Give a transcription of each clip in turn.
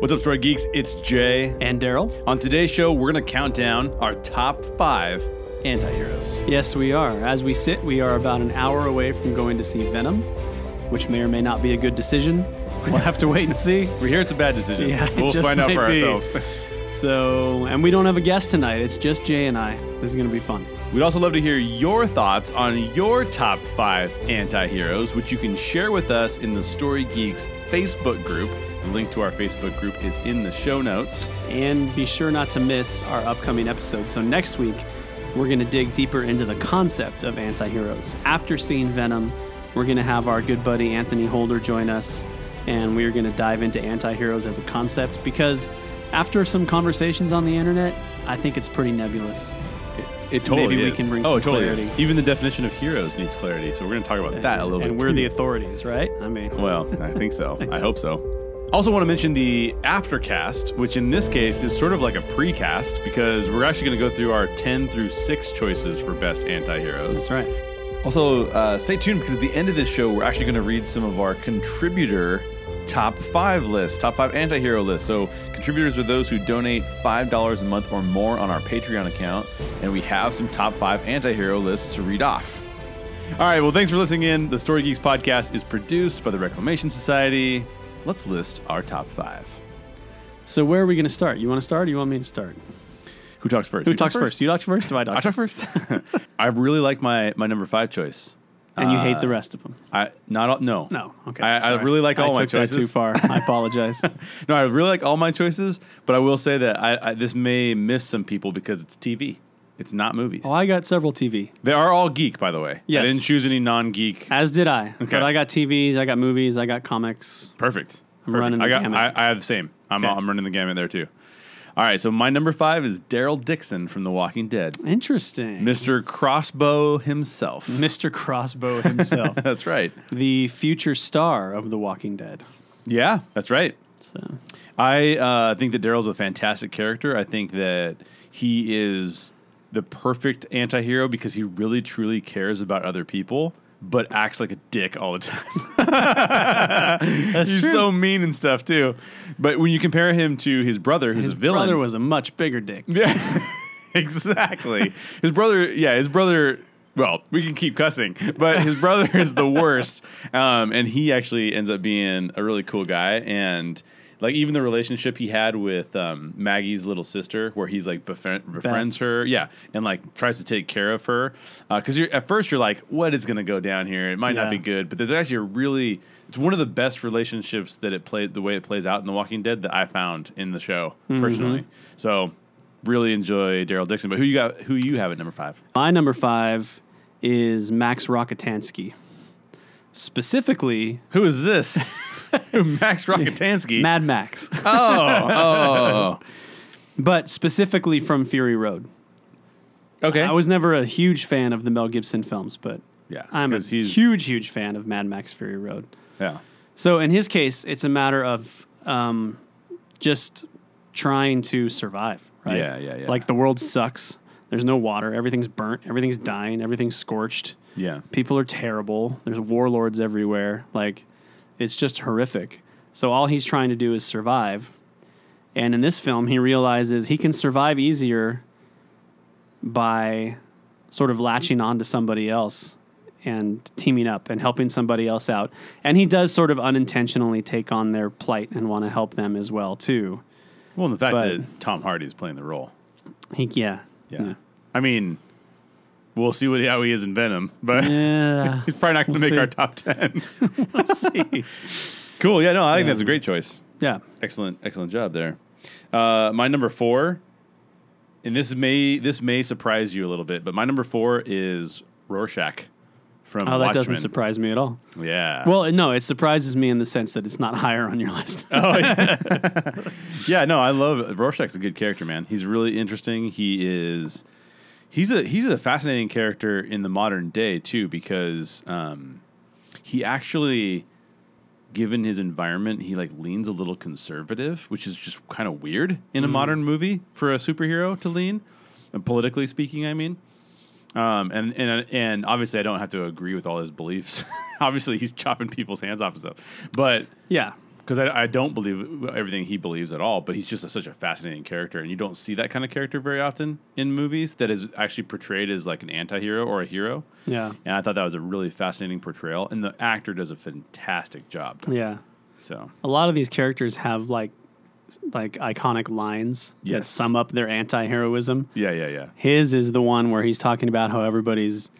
What's up, Story Geeks? It's Jay. And Daryl? On today's show, we're going to count down our top five anti-heroes. Yes, we are. As we sit, we are about an hour away from going to see Venom, which may or may not be a good decision. We'll have to wait and see. We hear it's a bad decision. Yeah, we'll find out for be. ourselves. So, and we don't have a guest tonight. It's just Jay and I. This is going to be fun. We'd also love to hear your thoughts on your top five anti-heroes, which you can share with us in the Story Geeks Facebook group. The link to our Facebook group is in the show notes. And be sure not to miss our upcoming episode. So, next week, we're going to dig deeper into the concept of anti heroes. After seeing Venom, we're going to have our good buddy Anthony Holder join us, and we're going to dive into anti heroes as a concept because after some conversations on the internet, I think it's pretty nebulous. It totally Maybe we is. can bring oh, some totally clarity. is. Even the definition of heroes needs clarity, so we're going to talk about that a little and bit. we're the authorities, right? I mean, Well, I think so. I hope so. Also, want to mention the aftercast, which in this case is sort of like a precast because we're actually going to go through our 10 through 6 choices for best anti heroes. that's right. Also, uh, stay tuned because at the end of this show, we're actually going to read some of our contributor top five lists, top five anti hero lists. So, contributors are those who donate $5 a month or more on our Patreon account, and we have some top five anti hero lists to read off. All right, well, thanks for listening in. The Story Geeks podcast is produced by the Reclamation Society. Let's list our top five. So, where are we going to start? You want to start or you want me to start? Who talks first? Who talks first? You talk first? Do I talk I talk first. I really like my, my number five choice. And you hate Uh, the rest of them? I not all, no No. Okay. I, I really like all I my choices. too far. I apologize. no, I really like all my choices, but I will say that I, I this may miss some people because it's TV. It's not movies. Oh, I got several TV, they are all geek, by the way. Yes. I didn't choose any non-geek. as did I. Okay. But I got TVs, I got movies, I got comics. Perfect. I'm Perfect. running the I got. gamut. I, I have the same. I'm, Okay. I'm running the gamut there too. All right, so my number five is Daryl Dixon from The Walking Dead, Interesting. Mr. Crossbow himself. Mr. Crossbow himself, That's right. the future star of The Walking Dead. Yeah, that's right. So, I uh, think that Daryl's a fantastic character. I think that he is the perfect anti-hero because he really truly cares about other people but acts like a dick all the time. He's true. so mean and stuff too. But when you compare him to his brother who's his a villain, brother was a much bigger dick. yeah, exactly. His brother, yeah, his brother. Well, we can keep cussing, but his brother is the worst, um, and he actually ends up being a really cool guy. And like even the relationship he had with um, Maggie's little sister, where he's like befri- befriends her, yeah, and like tries to take care of her, because you're at first you're like, what is going to go down here? It might not be good, but there's actually a really it's one of the best relationships that it played the way it plays out in The Walking Dead that I found in the show personally. So really enjoy Daryl Dixon. But who you got? Who you have at number five? My number five is Max Rockatansky. Specifically, Who is this? Max Rockatansky. Mad Max. oh, oh, but specifically from Fury Road. okay. I was never a huge fan of the Mel Gibson films, but yeah, I'm a 'cause he's huge, huge fan of Mad Max Fury Road. Yeah, So in his case, it's a matter of um, just trying to survive, right? Yeah, yeah, yeah. Like the world sucks. There's no water. Everything's burnt. Everything's dying. Everything's scorched. yeah, People are terrible. There's warlords everywhere. Like it's just horrific. So all he's trying to do is survive. And in this film, he realizes he can survive easier by sort of latching on to somebody else and teaming up and helping somebody else out. And he does sort of unintentionally take on their plight and want to help them as well too. Well, and the fact But- that Tom Hardy is playing the role. He yeah. Yeah. I mean, we'll see what how he is in Venom, but Yeah. he's probably not going to We'll make see. our top ten. Let's see. cool. Yeah. No, I think that's a great choice. Yeah. Excellent, excellent job there. Uh, my number four, and this may this may surprise you a little bit, but my number four is Rorschach from Oh, that Watchmen. doesn't surprise me at all. Yeah. Well, no, it surprises me in the sense that it's not higher on your list. oh yeah. yeah. No, I love Rorschach's a good character, man. He's really interesting. He is. He's a he's a fascinating character in the modern day too because um, he actually given his environment, he like leans a little conservative, which is just kind of weird in a modern movie for a superhero to lean, uh, politically speaking. I mean, um, and and and obviously, I don't have to agree with all his beliefs. obviously, he's chopping people's hands off and stuff, but yeah. Because I, I don't believe everything he believes at all. But he's just a, such a fascinating character, and you don't see that kind of character very often in movies that is actually portrayed as like an anti-hero or a hero. Yeah. And I thought that was a really fascinating portrayal, and the actor does a fantastic job. Yeah. So A lot of these characters have like like iconic lines that sum up their anti-heroism. yeah, yeah, yeah. His is the one where he's talking about how everybody's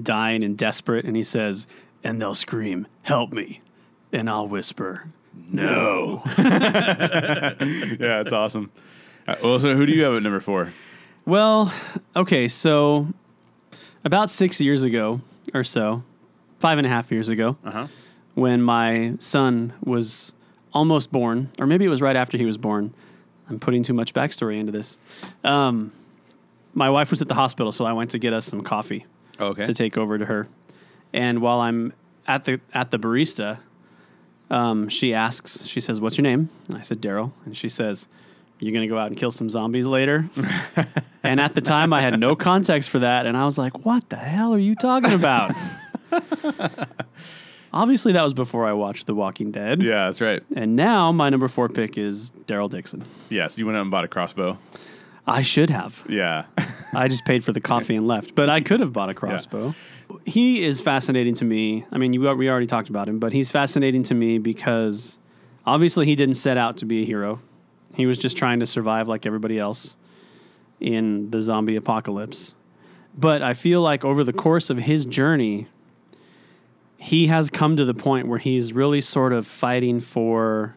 dying and desperate, and he says, "And they'll scream, help me," and I'll whisper, "No." yeah, it's awesome. Uh, well, so who do you have at number four? well, okay, so about six years ago or so, five and a half years ago, Uh huh. when my son was almost born, or maybe it was right after he was born. I'm putting too much backstory into this. Um, my wife was at the hospital, so I went to get us some coffee Okay. to take over to her. And while I'm at the at the barista, um, she asks, she says, "What's your name?" And I said, "Daryl." And she says, You're gonna go out and kill some zombies later?" and at the time, I had no context for that, and I was like, "What the hell are you talking about?" Obviously, that was before I watched The Walking Dead. yeah, that's right. And now my number four pick is Daryl Dixon. Yeah, so you went out and bought a crossbow. I should have. Yeah. I just paid for the coffee and left, but I could have bought a crossbow. He is fascinating to me. I mean, you, we already talked about him, but he's fascinating to me because obviously he didn't set out to be a hero. He was just trying to survive like everybody else in the zombie apocalypse. But I feel like over the course of his journey, he has come to the point where he's really sort of fighting for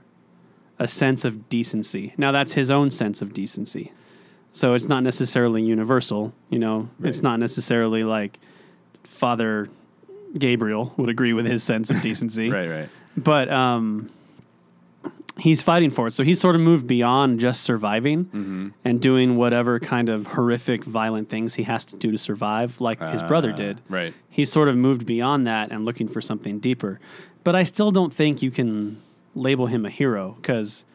a sense of decency. Now, that's his own sense of decency. So it's not necessarily universal, you know. It's not necessarily like Father Gabriel would agree with his sense of decency, right, right. but um, he's fighting for it. So he's sort of moved beyond just surviving Mm-hmm. and doing whatever kind of horrific, violent things he has to do to survive, like his brother Uh, did. Right. He's sort of moved beyond that and looking for something deeper. But I still don't think you can label him a hero because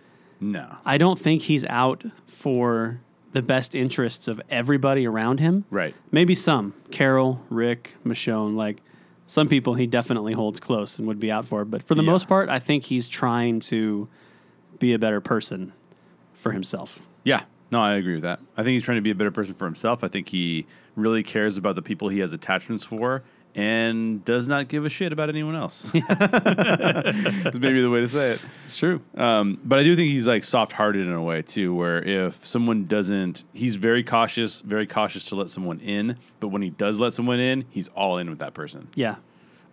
No. I don't think he's out for the best interests of everybody around him. Right. Maybe some. Carol, Rick, Michonne, like some people he definitely holds close and would be out for. But for the Yeah. most part, I think he's trying to be a better person for himself. Yeah. No, I agree with that. I think he's trying to be a better person for himself. I think he really cares about the people he has attachments for and does not give a shit about anyone else. That's maybe the way to say it. It's true. Um, but I do think he's like soft-hearted in a way too, where if someone doesn't, he's very cautious, very cautious to let someone in. But when he does let someone in, he's all in with that person. Yeah,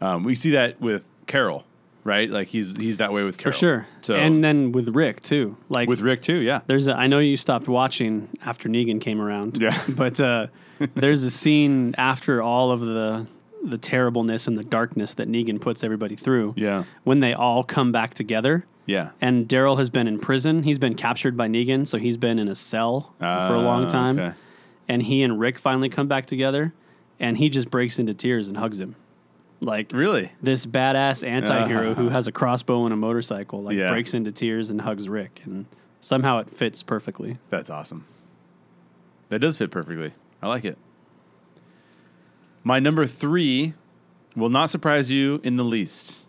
Um, we see that with Carol, right? Like he's he's that way with Carol. for sure. So and then with Rick too. Like with Rick too, yeah. There's a, I know you stopped watching after Negan came around. Yeah. But uh, there's a scene after all of the the terribleness and the darkness that Negan puts everybody through. Yeah. When they all come back together. Yeah. And Daryl has been in prison. He's been captured by Negan, so he's been in a cell for a long Ah, time. okay. And he and Rick finally come back together, and he just breaks into tears and hugs him. Like Really? this badass anti-hero who has a crossbow and a motorcycle like Yeah. breaks into tears and hugs Rick and somehow it fits perfectly. That's awesome. That does fit perfectly. I like it. My number three will not surprise you in the least.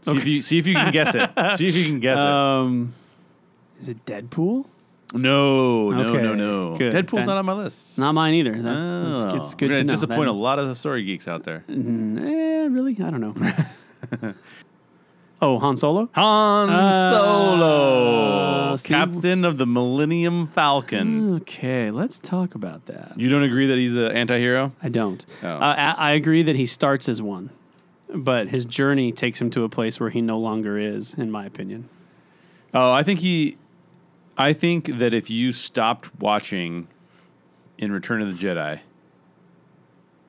See if you see if you can guess it. See if you can guess Um, is it Deadpool? No, no, okay, no, no. good. Deadpool's Okay. not on my list. Not mine either. That's, Oh. that's it's good We're to know. disappoint That- a lot of the story geeks out there. Mm, eh, really? I don't know. oh, Han Solo? Han Uh, Solo, see- captain of the Millennium Falcon. Okay, let's talk about that. You don't agree that he's an anti-hero? I don't. Oh. Uh, I, I agree that he starts as one, but his journey takes him to a place where he no longer is, in my opinion. Oh, I think he. I think that if you stopped watching in Return of the Jedi,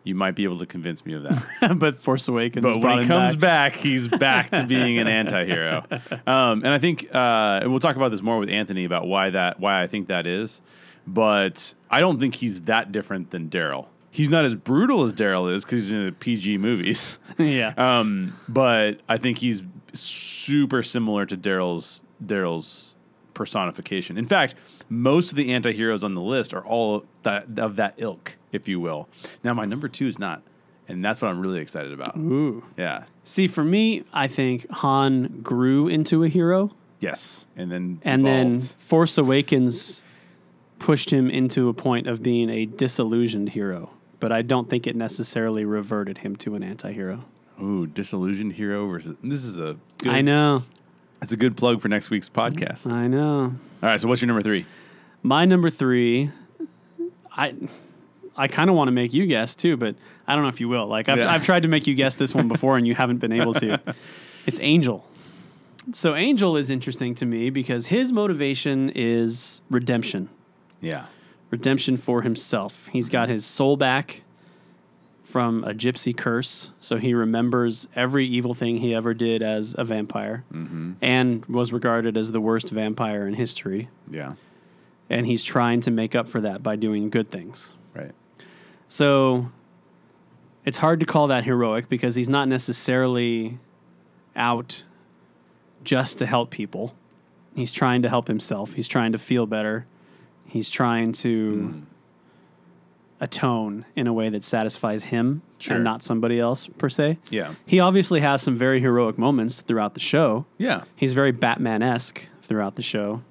you might be able to convince me of that. but Force Awakens. but when he comes back. back. he's back to being an anti-hero. Um, and I think uh, and we'll talk about this more with Anthony about why that why I think that is. But I don't think he's that different than Daryl. He's not as brutal as Daryl is because he's in the PG movies. yeah. Um, but I think he's super similar to Daryl's Daryl's personification. In fact, most of the anti-heroes on the list are all that of that ilk, if you will. Now, my number two is not and that's what I'm really excited about. Ooh. Yeah. See, for me, I think Han grew into a hero, Yes. And then and then. Force Awakens pushed him into a point of being a disillusioned hero. But I don't think it necessarily reverted him to an anti-hero. ooh, disillusioned hero versus. This is a. Good, I know, It's a good plug for next week's podcast. I know. All right, So what's your number three? My number three, I, I kind of want to make you guess too, but I don't know if you will. Like I've, Yeah. I've tried to make you guess this one before, and you haven't been able to. It's Angel. So Angel is interesting to me because his motivation is redemption. Yeah. redemption for himself. He's got his soul back from a gypsy curse, so he remembers every evil thing he ever did as a vampire mm-hmm. and was regarded as the worst vampire in history. Yeah. And he's trying to make up for that by doing good things. Right. So it's hard to call that heroic because he's not necessarily out just to help people. He's trying to help himself. He's trying to feel better. He's trying to mm. Atone in a way that satisfies him Sure. and not somebody else per se. Yeah. He obviously has some very heroic moments throughout the show. Yeah. He's very Batman esque throughout the show.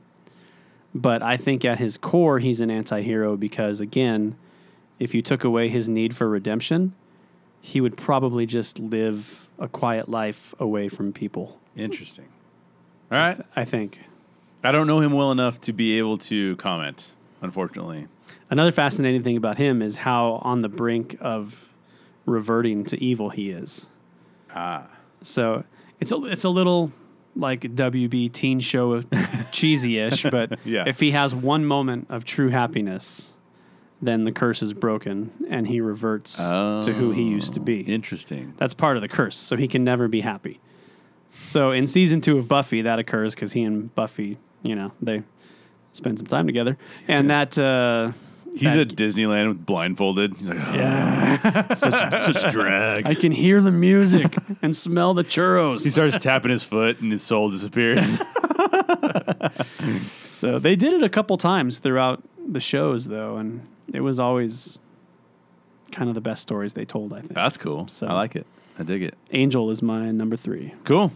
But I think at his core, he's an anti hero because, again, if you took away his need for redemption, he would probably just live a quiet life away from people. Interesting. All right. I think. I don't know him well enough to be able to comment, unfortunately. Another fascinating thing about him is how on the brink of reverting to evil he is. Ah. So it's a, it's a little like WB teen show cheesy ish, but Yeah. if he has one moment of true happiness, then the curse is broken and he reverts to who he used to be. Interesting. That's part of the curse, so he can never be happy. So in season two of Buffy, that occurs because he and Buffy, you know, they spend some time together, and that uh, He's at Disneyland with blindfolded. He's like, oh, yeah, such, such drag. I can hear the music and smell the churros. he starts tapping his foot and his soul disappears. So they did it a couple times throughout the shows, though, and it was always kind of the best stories they told. I think That's cool. So- I like it. I dig it. Angel is my number three. Cool.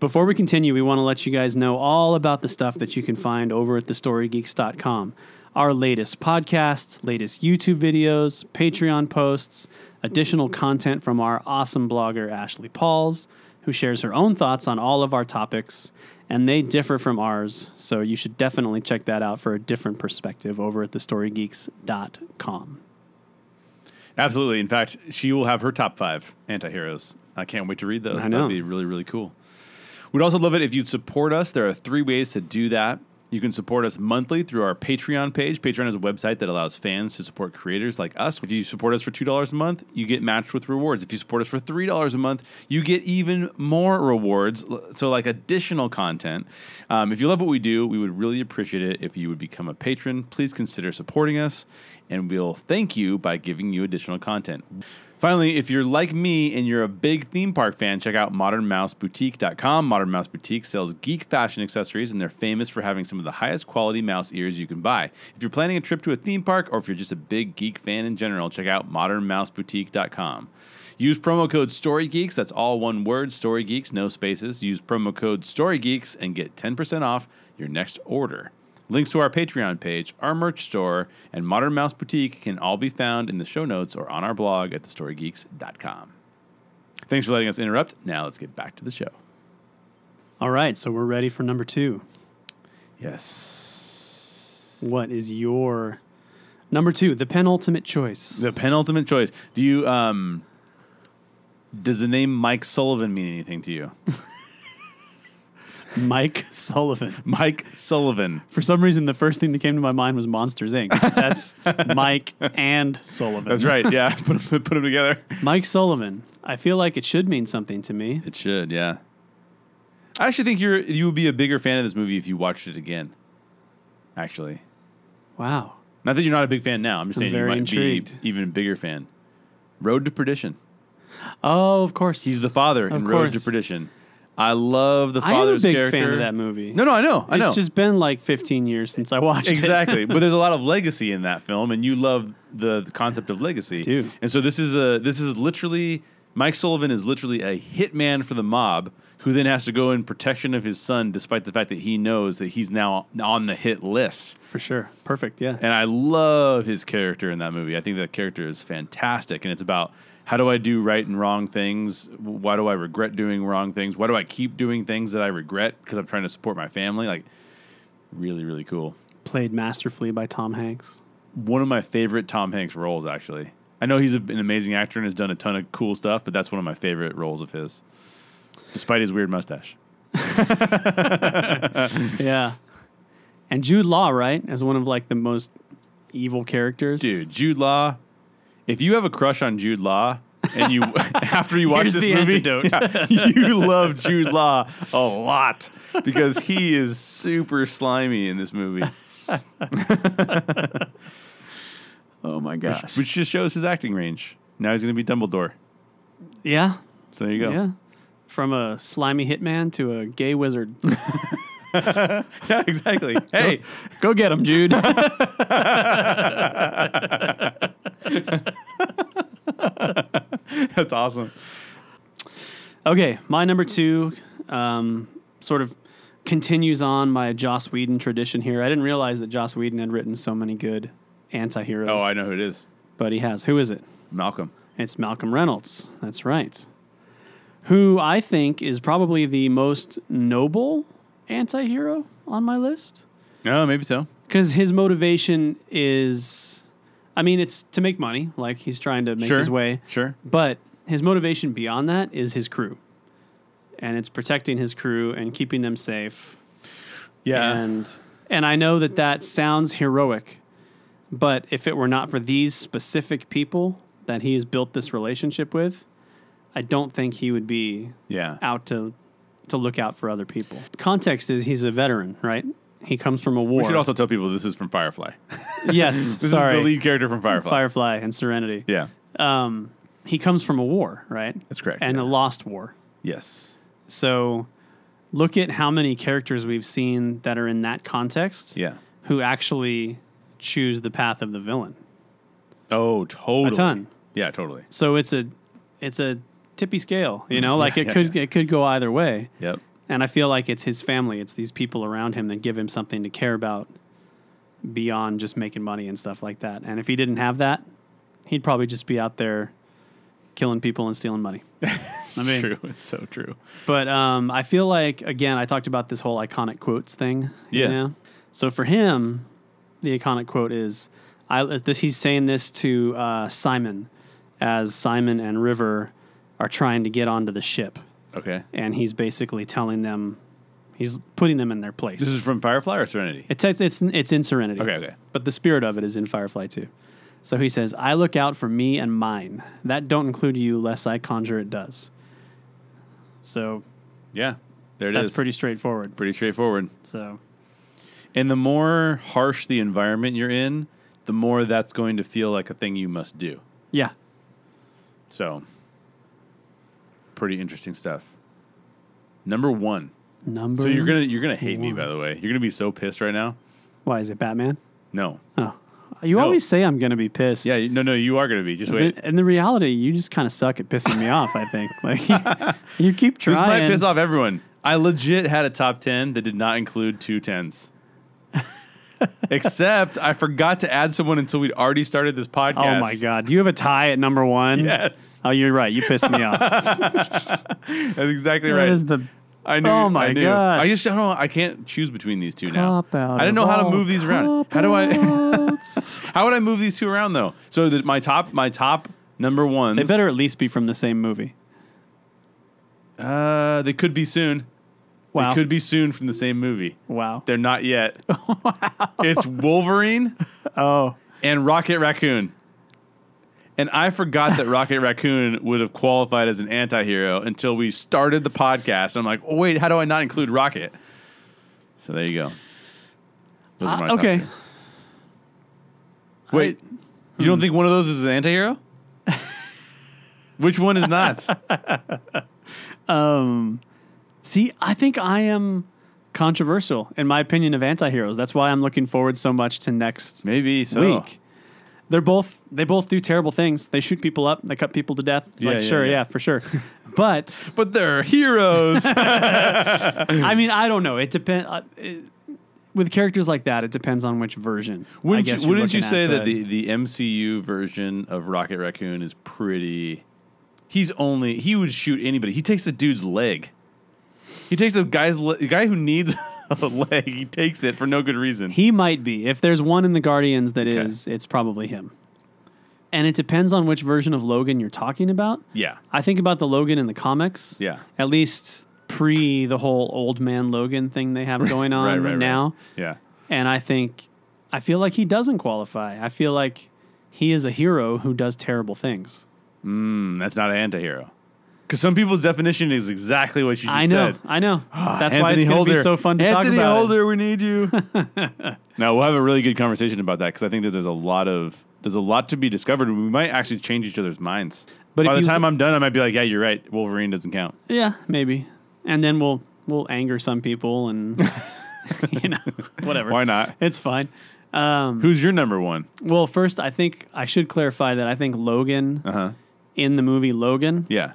Before we continue, we want to let you guys know all about the stuff that you can find over at thestorygeeks.com. Our latest podcasts, latest YouTube videos, Patreon posts, additional content from our awesome blogger, Ashley Pauls, who shares her own thoughts on all of our topics, and they differ from ours, so you should definitely check that out for a different perspective over at thestorygeeks.com. Absolutely. In fact, she will have her top five anti-heroes. I can't wait to read those. That'd be really, really cool. We'd also love it if you'd support us. There are three ways to do that. You can support us monthly through our Patreon page. Patreon is a website that allows fans to support creators like us. If you support us for $2 a month, you get matched with rewards. If you support us for $3 a month, you get even more rewards. So, like additional content. Um, if you love what we do, we would really appreciate it if you would become a patron. Please consider supporting us, and we'll thank you by giving you additional content. Finally, if you're like me and you're a big theme park fan, check out modernmouseboutique.com. Modern Mouse Boutique sells geek fashion accessories, and they're famous for having some of the highest quality mouse ears you can buy. If you're planning a trip to a theme park or if you're just a big geek fan in general, check out modernmouseboutique.com. Use promo code StoryGeeks, that's all one word, StoryGeeks, no spaces. Use promo code StoryGeeks and get 10% off your next order. Links to our Patreon page, our merch store, and Modern Mouse Boutique can all be found in the show notes or on our blog at thestorygeeks.com. Thanks for letting us interrupt. Now let's get back to the show. All right, so we're ready for number two. Yes. What is your number two, the penultimate choice? The penultimate choice. Do you um does the name Mike Sullivan mean anything to you? Mike Sullivan. Mike Sullivan. For some reason, the first thing that came to my mind was Monsters Inc. That's Mike and Sullivan. That's right. Yeah. put, them, put them together. Mike Sullivan. I feel like it should mean something to me. It should, yeah. I actually think you're you would be a bigger fan of this movie if you watched it again. Actually. Wow. Not that you're not a big fan now. I'm just I'm saying you might intrigued. be even a bigger fan. Road to Perdition. Oh, of course. He's the father Of in Road to. Perdition. I love the father's I am a big character. fan of that movie. No, no, I know, I know. it's just been like 15 years since I watched exactly it. Exactly, but there's a lot of legacy in that film and you love the, the concept of legacy Dude. and so this is a this is literally mike sullivan is literally a hitman for the mob who then has to go in protection of his son despite the fact that he knows that he's now on the hit list For sure. Perfect. Yeah. and i love his character in that movie i think that character is fantastic and it's about how do i do right and wrong things why do i regret doing wrong things why do i keep doing things that i regret because i'm trying to support my family like really really cool Played masterfully by Tom Hanks. one of my favorite Tom Hanks roles, actually. I know he's a, an amazing actor and has done a ton of cool stuff, but that's one of my favorite roles of his, despite his weird mustache. Yeah. And Jude Law, right, as one of like the most evil characters. Dude, Jude Law. If you have a crush on Jude Law, and you after you watch Here's this movie, yeah, you love Jude Law a lot because he is super slimy in this movie, Oh my gosh. which just shows his acting range. Now he's going to be Dumbledore. Yeah. So there you go. Yeah. From a slimy hitman to a gay wizard. Yeah, exactly. hey, Go get him, Jude. that's awesome. Okay, my number two um, sort of continues on my Joss Whedon tradition here. I didn't realize that Joss Whedon had written so many good anti-heroes. Oh, I know who it is. but he has. Who is it? Malcolm. It's Malcolm Reynolds. That's right. Who I think is probably the most noble anti-hero on my list No, maybe so. because his motivation is, I mean, it's to make money. Like he's trying to make Sure. his way. Sure. But his motivation beyond that is his crew. And it's protecting his crew and keeping them safe. Yeah. And and I know that that sounds heroic, but if it were not for these specific people that he has built this relationship with, I don't think he would be yeah. out to to look out for other people. Context is he's a veteran, right? He comes from a war. We should also tell people this is from Firefly. yes, This sorry. is the lead character from Firefly. Firefly and Serenity. Yeah. Um, he comes from a war, right? That's correct. And yeah. a lost war. yes. So look at how many characters we've seen that are in that context Yeah. who actually choose the path of the villain. Oh, totally. A ton. Yeah, totally. So it's a it's a tippy scale, you know, like it yeah, could it could go either way. Yep. And I feel like it's his family, it's these people around him that give him something to care about beyond just making money and stuff like that. And if he didn't have that, he'd probably just be out there killing people and stealing money. It's I mean- true. It's so true. But um, I feel like again, I talked about this whole iconic quotes thing. you Yeah. know? So for him, the iconic quote is, "I." This he's saying this to uh, Simon, as Simon and River are trying to get onto the ship, Okay. and he's basically telling them, he's putting them in their place. This is from Firefly or Serenity? it's it's it's, it's in Serenity. Okay, okay. But the spirit of it is in Firefly too. So he says, "I look out for me and mine. That don't include you, lest I conjure it does." So Yeah. There it is. that's pretty straightforward. pretty straightforward. So And the more harsh the environment you're in, the more that's going to feel like a thing you must do. yeah, So, pretty interesting stuff. Number one. number. So you're gonna you're gonna hate me one. by the way. You're gonna be so pissed right now. Why is it Batman? No. Oh, you No. always say I'm gonna be pissed. Yeah. you- No. No. You are gonna be. Just wait. But in the reality, you just kind of suck at pissing me off. I think like you keep trying. This trying. might piss off everyone. I legit had a top ten that did not include two tens. Except I forgot to add someone until we'd already started this podcast. Oh my god, do you have a tie at number one? Yes. Oh, you're right. You pissed me off. That's exactly That right. is the I knew. Oh my I knew. gosh. I just don't know. I can't choose between these two now. I didn't know how to move these around. How do I? how would I move these two around though? So that my top, my top number ones. they better at least be from the same movie. Uh, they could be soon. Wow. They could be soon from the same movie. wow. They're not yet. wow. It's Wolverine Oh, and Rocket Raccoon. And I forgot that Rocket Raccoon would have qualified as an anti-hero until we started the podcast. I'm like, oh wait, how do I not include Rocket? So there you go. Those Uh, my top okay. two. Wait, you don't think one of those is an anti-hero? Which one is not? Um, See, I think I am controversial in my opinion of anti-heroes. That's why I'm looking forward so much to next Maybe so. week. They're both they both do terrible things. They shoot people up, they cut people to death. Yeah, like yeah, sure, yeah. yeah, for sure. but But they're heroes. I mean, I don't know. It depends. Uh, with characters like that, it depends on which version. Wouldn't you, wouldn't you say at, that the, the MCU version of Rocket Raccoon is pretty? He's only he would shoot anybody. He takes a dude's leg. He takes a guy's le- a guy who needs a leg. He takes it for no good reason. he might be. If there's one in the Guardians that is, Okay. it's probably him. And it depends on which version of Logan you're talking about. yeah, I think about the Logan in the comics. yeah, At least pre the whole old man Logan thing they have going on right, right, right. now. yeah. And I think, I feel like he doesn't qualify. I feel like he is a hero who does terrible things. Mm, that's not an anti-hero. Because some people's definition is exactly what you just I know, said. I know. That's why it's Anthony going to be Holder. so fun to Anthony talk about. Holder, we need you. now we'll have a really good conversation about that because I think that there's a lot of there's a lot to be discovered. We might actually change each other's minds. But But by if the you- time I'm done, I might be like, "Yeah, you're right. Wolverine doesn't count." Yeah, maybe. And then we'll we'll anger some people and you know whatever. Why not? It's fine. Um, Who's your number one? well, first, I think I should clarify that I think Logan Uh huh. in the movie Logan Yeah.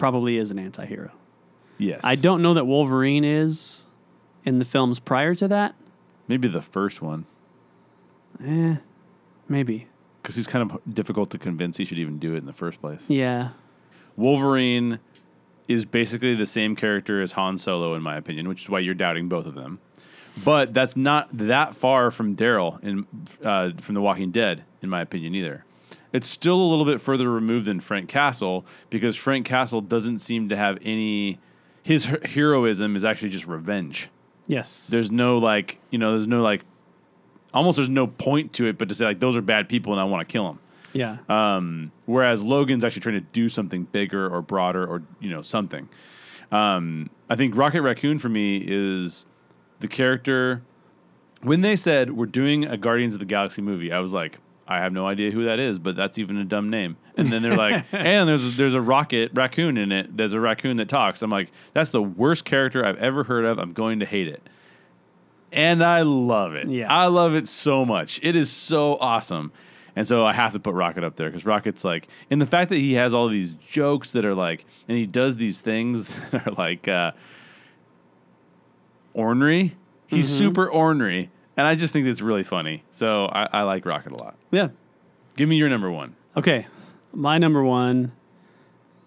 Probably is an anti-hero. Yes. I don't know that Wolverine is in the films prior to that. Maybe the first one Eh, maybe. because he's kind of difficult to convince he should even do it in the first place. Yeah. Wolverine is basically the same character as Han Solo, in my opinion, which is why you're doubting both of them. But that's not that far from Daryl in uh, from The Walking Dead, in my opinion, either. It's still a little bit further removed than Frank Castle because Frank Castle doesn't seem to have any. His heroism is actually just revenge. Yes. There's no like, you know, there's no like, almost there's no point to it, but to say like those are bad people and I want to kill them. yeah. Um, whereas Logan's actually trying to do something bigger or broader or you know something. Um, I think Rocket Raccoon for me is the character. When they said we're doing a Guardians of the Galaxy movie, I was like, I have no idea who that is, but that's even a dumb name. And then they're like, and there's there's a rocket raccoon in it. There's a raccoon that talks. I'm like, that's the worst character I've ever heard of. I'm going to hate it. And I love it. Yeah. I love it so much. It is so awesome. And so I have to put Rocket up there because Rocket's like, and the fact that he has all these jokes that are like, and he does these things that are like uh, ornery. He's Mm-hmm. super ornery. And I just think it's really funny. So I, I like Rocket a lot. Yeah. Give me your number one. Okay. My number one.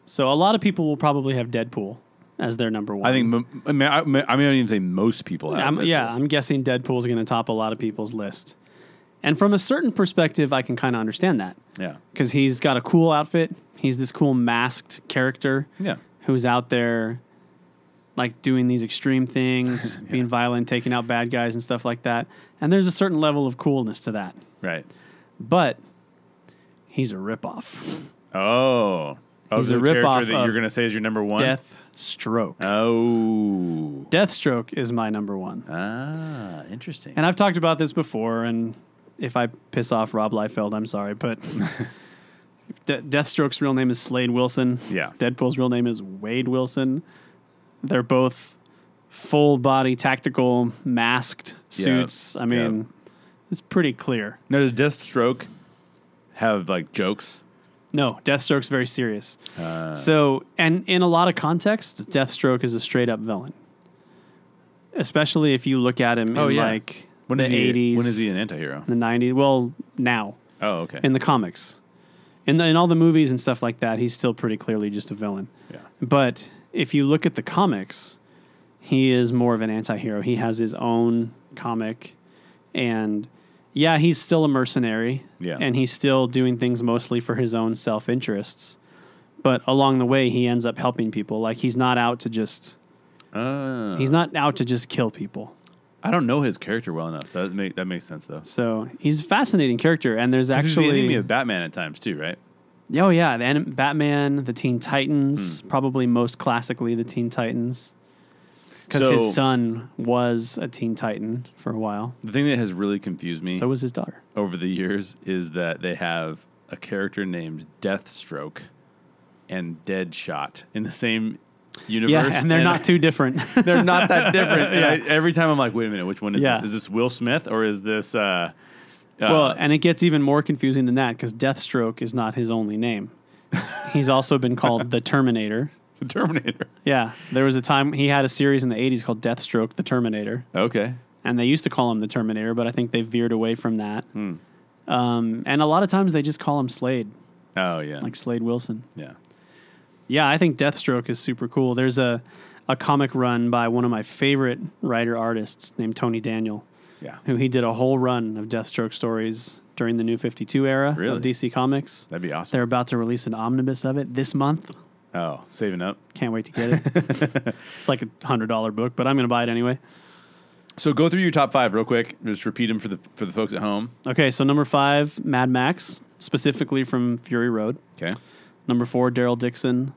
So a lot of people will probably have Deadpool as their number one. I think, mo- I mean, I, I mean, I don't even say most people have. I'm, Deadpool. yeah, I'm guessing Deadpool's going to top a lot of people's list. And from a certain perspective, I can kind of understand that Yeah. because he's got a cool outfit. He's this cool masked character Yeah. who's out there like doing these extreme things, being violent, taking out bad guys and stuff like that. And there's a certain level of coolness to that. Right. But he's a ripoff. Oh. Oh, He's a ripoff character that you're going to say is your number one? Death Stroke. Oh. Deathstroke is my number one. Ah, interesting. And I've talked about this before, and if I piss off Rob Liefeld, I'm sorry, but De- Deathstroke's real name is Slade Wilson. Yeah. Deadpool's real name is Wade Wilson. They're both full body tactical masked suits. I mean, it's pretty clear. Now, does Deathstroke have like jokes? No, Deathstroke's very serious. Uh, So, and in a lot of contexts, Deathstroke is a straight up villain. Especially if you look at him Oh, in yeah. like when the? 80s, When is he an antihero? the 90s. Well, now Oh, okay. in the comics. In, the, in all the movies and stuff like that, he's still pretty clearly just a villain. yeah. But if you look at the comics, he is more of an anti-hero. He has his own comic and yeah, he's still a mercenary Yeah. and he's still doing things mostly for his own self-interests. But along the way, he ends up helping people. Like he's not out to just Uh, he's not out to just kill people. I don't know his character well enough. That make that makes sense though. So he's a fascinating character, and there's actually he's the enemy of Batman at times too, right? Oh yeah, the anim- Batman, the Teen Titans, Hmm. probably most classically the Teen Titans, because So- his son was a Teen Titan for a while. The thing that has really confused me So was his daughter. over the years is that they have a character named Deathstroke and Deadshot in the same universe. Yeah, and they're not too different. they're not that different. Yeah. I- every time I'm like, wait a minute, which one is Yeah. this? Is this Will Smith or is this? Uh, uh, well, and it gets even more confusing than that because Deathstroke is not his only name. He's also been called the Terminator. the Terminator. Yeah, there was a time he had a series in the '80s called Deathstroke: The Terminator, Okay. and they used to call him the Terminator, but I think they veered away from that. Hmm. Um, and a lot of times they just call him Slade, Oh yeah. like Slade Wilson. yeah. Yeah, I think Deathstroke is super cool. There's a a comic run by one of my favorite writer artists named Tony Daniel, Yeah. who he did a whole run of Deathstroke stories during the New 52 era Really? of DC Comics. That'd be awesome. They're about to release an omnibus of it this month. oh, saving up. Can't wait to get it. it's like a hundred dollar book, but I'm going to buy it anyway. So go through your top five real quick. Just repeat them for the for the folks at home. Okay, so number five, Mad Max, specifically from Fury Road. Okay. Number four, Daryl Dixon.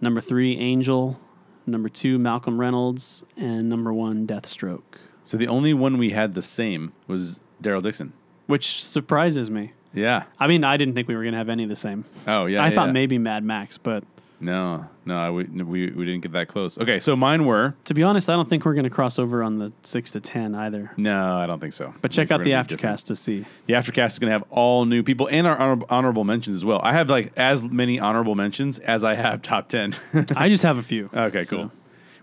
Number three, Angel. Number two, Malcolm Reynolds, and number one, Deathstroke, So the only one we had the same was Daryl Dixon. which surprises me. Yeah. I mean, I didn't think we were going to have any of the same. Oh yeah. I yeah, thought maybe Mad Max, but No, no, I, we, we we didn't get that close. Okay, so mine were to be honest, I don't think we're going to cross over on the six to ten either. no, I don't think so. But check out the we're gonna be different. aftercast to see. The aftercast is going to have all new people and our honor- honorable mentions as well. I have like as many honorable mentions as I have top ten. I just have a few. okay, So- cool.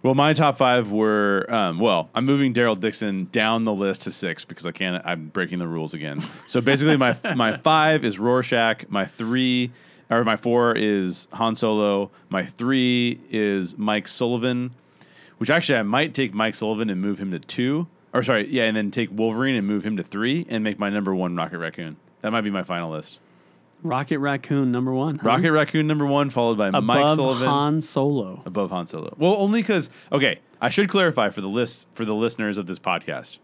Well, my top five were um, well. I'm moving Daryl Dixon down the list to six because I can't. I'm breaking the rules again. So basically, my my five is Rorschach. My three or my four is Han Solo. My three is Mike Sullivan, which actually I might take Mike Sullivan and move him to two. Or sorry, yeah, and then take Wolverine and move him to three, and make my number one Rocket Raccoon. That might be my final list. Rocket Raccoon number one. huh? Rocket Raccoon number one, followed by Mike above Sullivan Han Solo. above Han Solo. Well, only because okay, I should clarify for the list for the listeners of this podcast.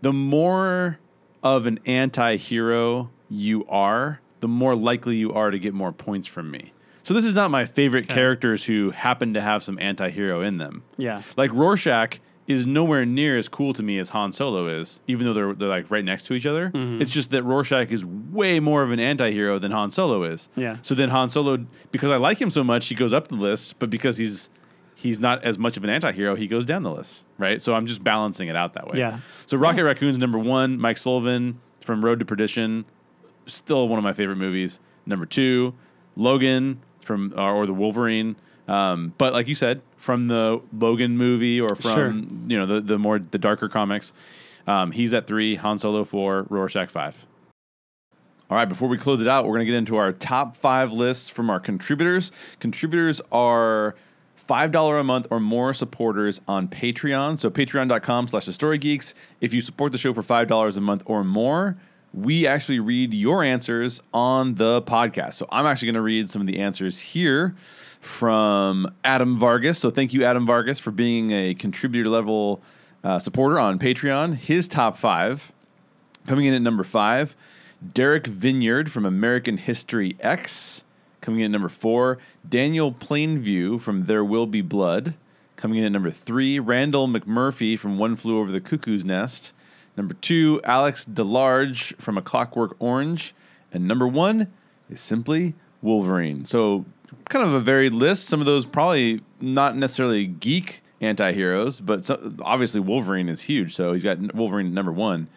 The more of an anti-hero you are, the more likely you are to get more points from me. So this is not my favorite characters who happen to have some anti-hero in them. Yeah. Like Rorschach is nowhere near as cool to me as Han Solo is, even though they're they're like right next to each other. Mm-hmm. It's just that Rorschach is way more of an anti-hero than Han Solo is. Yeah. So then Han Solo, because I like him so much, he goes up the list, but because he's he's not as much of an anti-hero, he goes down the list, right? So I'm just balancing it out that way. Yeah. So Rocket Raccoon's number one. Mike Sullivan from Road to Perdition, still one of my favorite movies. Number two, Logan from or, or the Wolverine. Um, but like you said, from the Logan movie or from Sure. you know the the more the darker comics, um, he's at three. Han Solo four. Rorschach five. All right, before we close it out, we're going to get into our top five lists from our contributors. Contributors are $5 a month or more supporters on Patreon. So patreon.com slash the story geeks. If you support the show for $5 a month or more, we actually read your answers on the podcast. So I'm actually going to read some of the answers here from Adam Vargas. So thank you, Adam Vargas, for being a contributor level uh, supporter on Patreon. His top five Coming in at number five, Derek Vinyard from American History X. Coming in at number four, Daniel Plainview from There Will Be Blood. Coming in at number three, Randle McMurphy from One Flew Over the Cuckoo's Nest. Number two, Alex DeLarge from A Clockwork Orange. And number one is simply Wolverine. So, kind of a varied list. Some of those probably not necessarily geek anti heroes, but so, obviously Wolverine is huge. So, he's got Wolverine at number one.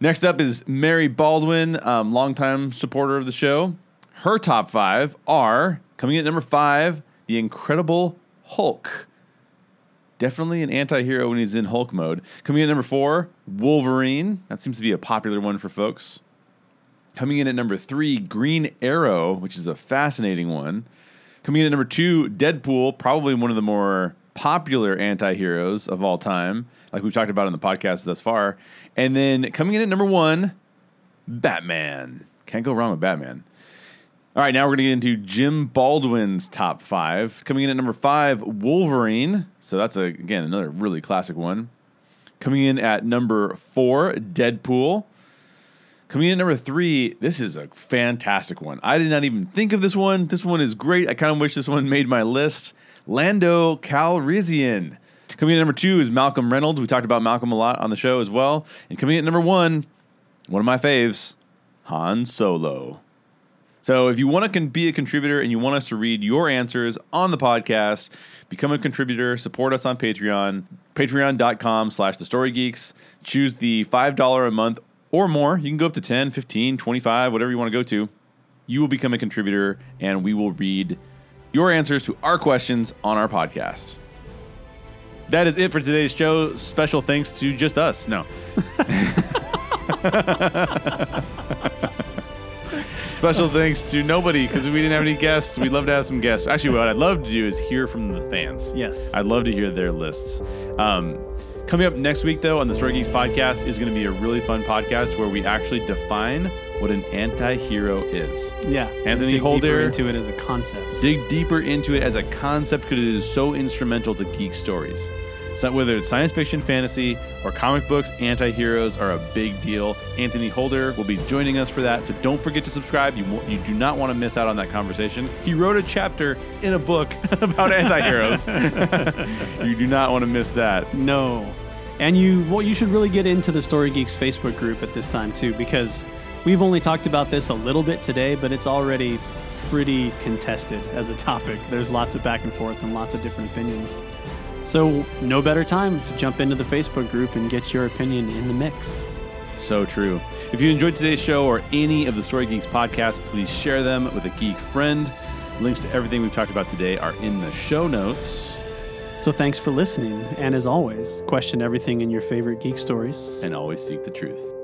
Next up is Mary Baldwin, um, longtime supporter of the show. Her top five are coming in at number five, The Incredible Hulk. Definitely an anti hero when he's in Hulk mode. Coming in number four, Wolverine. That seems to be a popular one for folks. Coming in at number three, Green Arrow, which is a fascinating one. Coming in at number two, Deadpool, probably one of the more popular anti heroes of all time, like we've talked about in the podcast thus far. And then coming in at number one, Batman. Can't go wrong with Batman. All right, now we're going to get into Jim Baldwin's top five. Coming in at number five, Wolverine. So that's, a, again, another really classic one. Coming in at number four, Deadpool. Coming in number three, this is a fantastic one. I did not even think of this one. This one is great. I kind of wish this one made my list. Lando Calrissian. Coming in number two is Malcolm Reynolds. We talked about Malcolm a lot on the show as well. And coming in number one, one of my faves, Han Solo. So if you want to be a contributor and you want us to read your answers on the podcast, become a contributor, support us on Patreon, patreon.com slash the story geeks. Choose the $5 a month or more. You can go up to 10, 15, 25, whatever you want to go to. You will become a contributor and we will read your answers to our questions on our podcast. That is it for today's show. Special thanks to just us. No. Special thanks to nobody because we didn't have any guests. We'd love to have some guests. Actually, what I'd love to do is hear from the fans. Yes. I'd love to hear their lists. Um, coming up next week, though, on the Story Geeks podcast is going to be a really fun podcast where we actually define what an anti-hero is. Yeah. Anthony dig Holder- deeper into it as a concept. Dig deeper into it as a concept because it is so instrumental to geek stories. So whether it's science fiction, fantasy, or comic books, anti-heroes are a big deal. Anthony Holder will be joining us for that, so don't forget to subscribe. You, you do not want to miss out on that conversation. He wrote a chapter in a book about anti-heroes. you do not want to miss that. No. And you well you should really get into the Story Geeks Facebook group at this time too because we've only talked about this a little bit today, but it's already pretty contested as a topic. There's lots of back and forth and lots of different opinions. So, no better time to jump into the Facebook group and get your opinion in the mix. So true. If you enjoyed today's show or any of the Story Geeks podcasts, please share them with a geek friend. Links to everything we've talked about today are in the show notes. So, thanks for listening, and as always, question everything in your favorite geek stories. And always seek the truth.